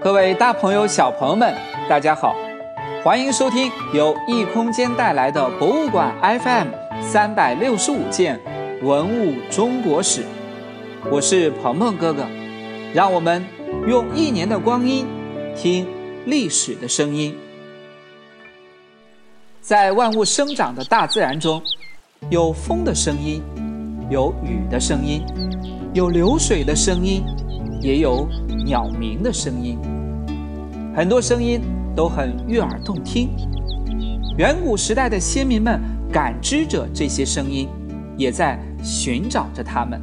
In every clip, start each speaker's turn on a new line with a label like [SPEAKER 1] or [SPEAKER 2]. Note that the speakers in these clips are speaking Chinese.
[SPEAKER 1] 各位大朋友、小朋友们，大家好，欢迎收听由异空间带来的博物馆 FM 三百六十五件文物中国史。我是鹏鹏哥哥，让我们用一年的光阴听历史的声音。在万物生长的大自然中，有风的声音，有雨的声音，有流水的声音，也有鸟鸣的声音。很多声音都很悦耳动听。远古时代的先民们感知着这些声音，也在寻找着它们。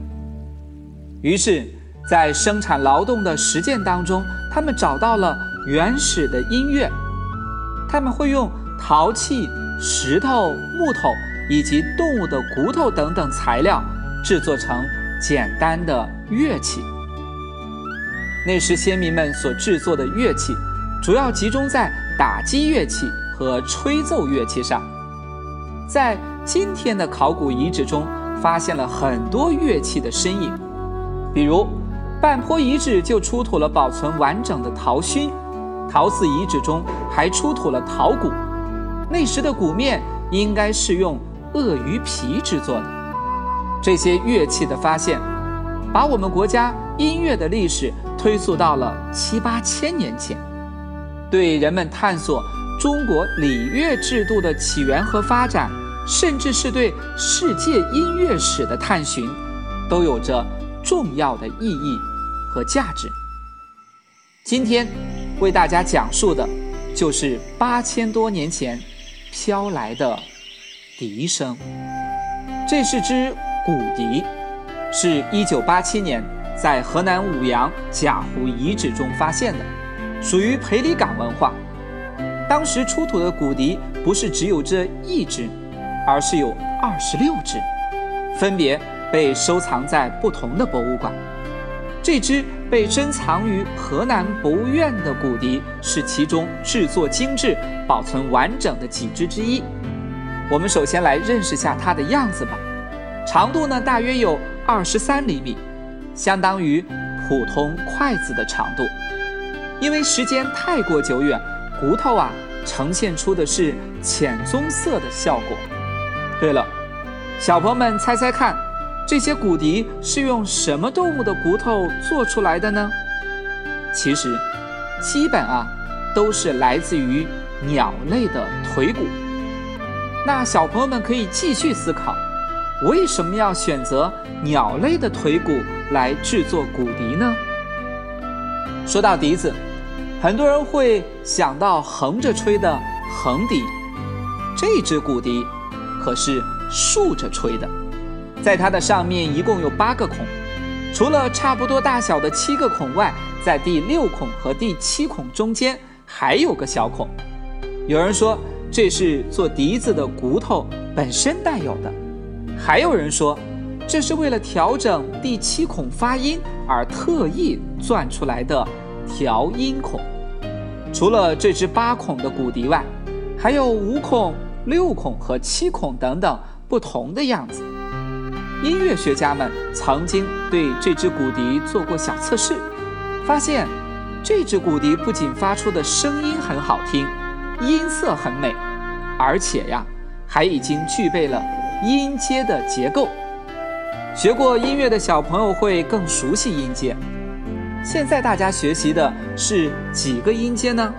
[SPEAKER 1] 于是，在生产劳动的实践当中，他们找到了原始的音乐。他们会用陶器、石头、木头以及动物的骨头等等材料，制作成简单的乐器。那时先民们所制作的乐器。主要集中在打击乐器和吹奏乐器上。在今天的考古遗址中，发现了很多乐器的身影，比如半坡遗址就出土了保存完整的陶埙，陶寺遗址中还出土了陶鼓。那时的鼓面应该是用鳄鱼皮制作的。这些乐器的发现，把我们国家音乐的历史推溯到了七八千年前。对人们探索中国礼乐制度的起源和发展，甚至是对世界音乐史的探寻，都有着重要的意义和价值。今天为大家讲述的，就是八千多年前飘来的笛声。这是支古笛，是一九八七年在河南舞阳贾湖遗址中发现的。属于裴李岗文化，当时出土的骨笛不是只有这一只，而是有二十六只，分别被收藏在不同的博物馆。这只被珍藏于河南博物院的骨笛是其中制作精致、保存完整的几只之一。我们首先来认识下它的样子吧。长度呢，大约有二十三厘米，相当于普通筷子的长度。因为时间太过久远，骨头啊呈现出的是浅棕色的效果。对了，小朋友们猜猜看，这些骨笛是用什么动物的骨头做出来的呢？其实，基本啊都是来自于鸟类的腿骨。那小朋友们可以继续思考，为什么要选择鸟类的腿骨来制作骨笛呢？说到笛子。很多人会想到横着吹的横笛，这支骨笛可是竖着吹的，在它的上面一共有八个孔，除了差不多大小的七个孔外，在第六孔和第七孔中间还有个小孔。有人说这是做笛子的骨头本身带有的，还有人说这是为了调整第七孔发音而特意钻出来的调音孔。除了这只八孔的骨笛外，还有五孔、六孔和七孔等等不同的样子。音乐学家们曾经对这只骨笛做过小测试，发现这只骨笛不仅发出的声音很好听，音色很美，而且呀，还已经具备了音阶的结构。学过音乐的小朋友会更熟悉音阶。现在大家学习的是几个音阶呢？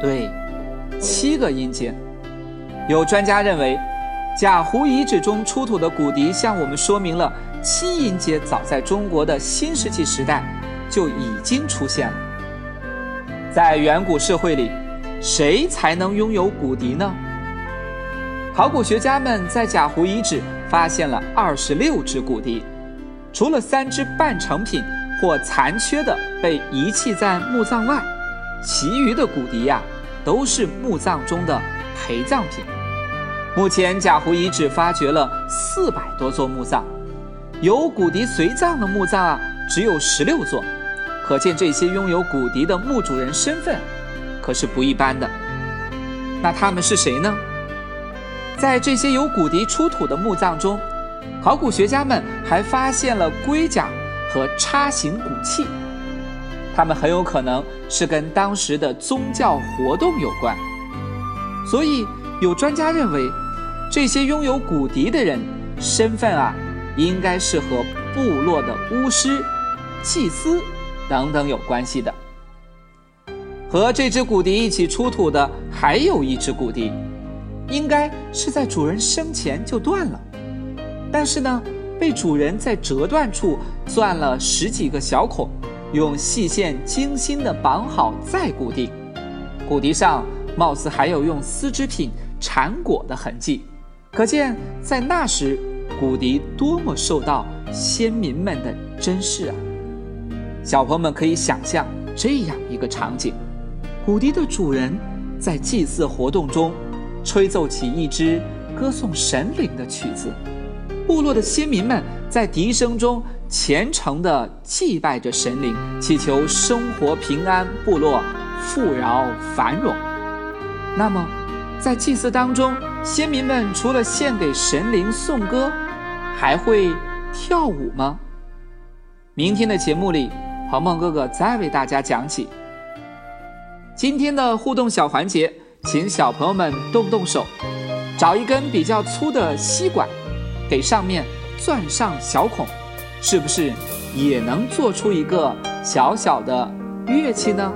[SPEAKER 1] 对，七个音阶。有专家认为，贾湖遗址中出土的骨笛向我们说明了七音阶早在中国的新石器时代就已经出现了。在远古社会里，谁才能拥有骨笛呢？考古学家们在贾湖遗址发现了二十六只骨笛，除了三只半成品。或残缺的被遗弃在墓葬外，其余的骨笛呀，都是墓葬中的陪葬品。目前贾湖遗址发掘了四百多座墓葬，有骨笛随葬的墓葬啊，只有十六座，可见这些拥有骨笛的墓主人身份可是不一般的。那他们是谁呢？在这些有骨笛出土的墓葬中，考古学家们还发现了龟甲。和叉形骨器，它们很有可能是跟当时的宗教活动有关。所以，有专家认为，这些拥有骨笛的人身份啊，应该是和部落的巫师、祭司等等有关系的。和这只骨笛一起出土的还有一只骨笛，应该是在主人生前就断了，但是呢，被主人在折断处钻了十几个小孔，用细线精心的绑好再固定。骨笛上貌似还有用丝织品缠裹的痕迹，可见在那时骨笛多么受到先民们的珍视啊！小朋友们可以想象这样一个场景。骨笛的主人在祭祀活动中吹奏起一支歌颂神灵的曲子，部落的先民们在笛声中虔诚地祭拜着神灵，祈求生活平安、部落富饶繁荣。那么，在祭祀当中，先民们除了献给神灵颂歌，还会跳舞吗？明天的节目里，鹏鹏哥哥再为大家讲起。今天的互动小环节，请小朋友们动动手，找一根比较粗的吸管，给上面钻上小孔，是不是也能做出一个小小的乐器呢？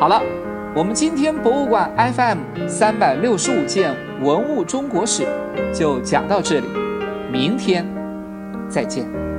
[SPEAKER 1] 好了，我们今天博物馆 FM 三百六十五件文物中国史就讲到这里，明天再见。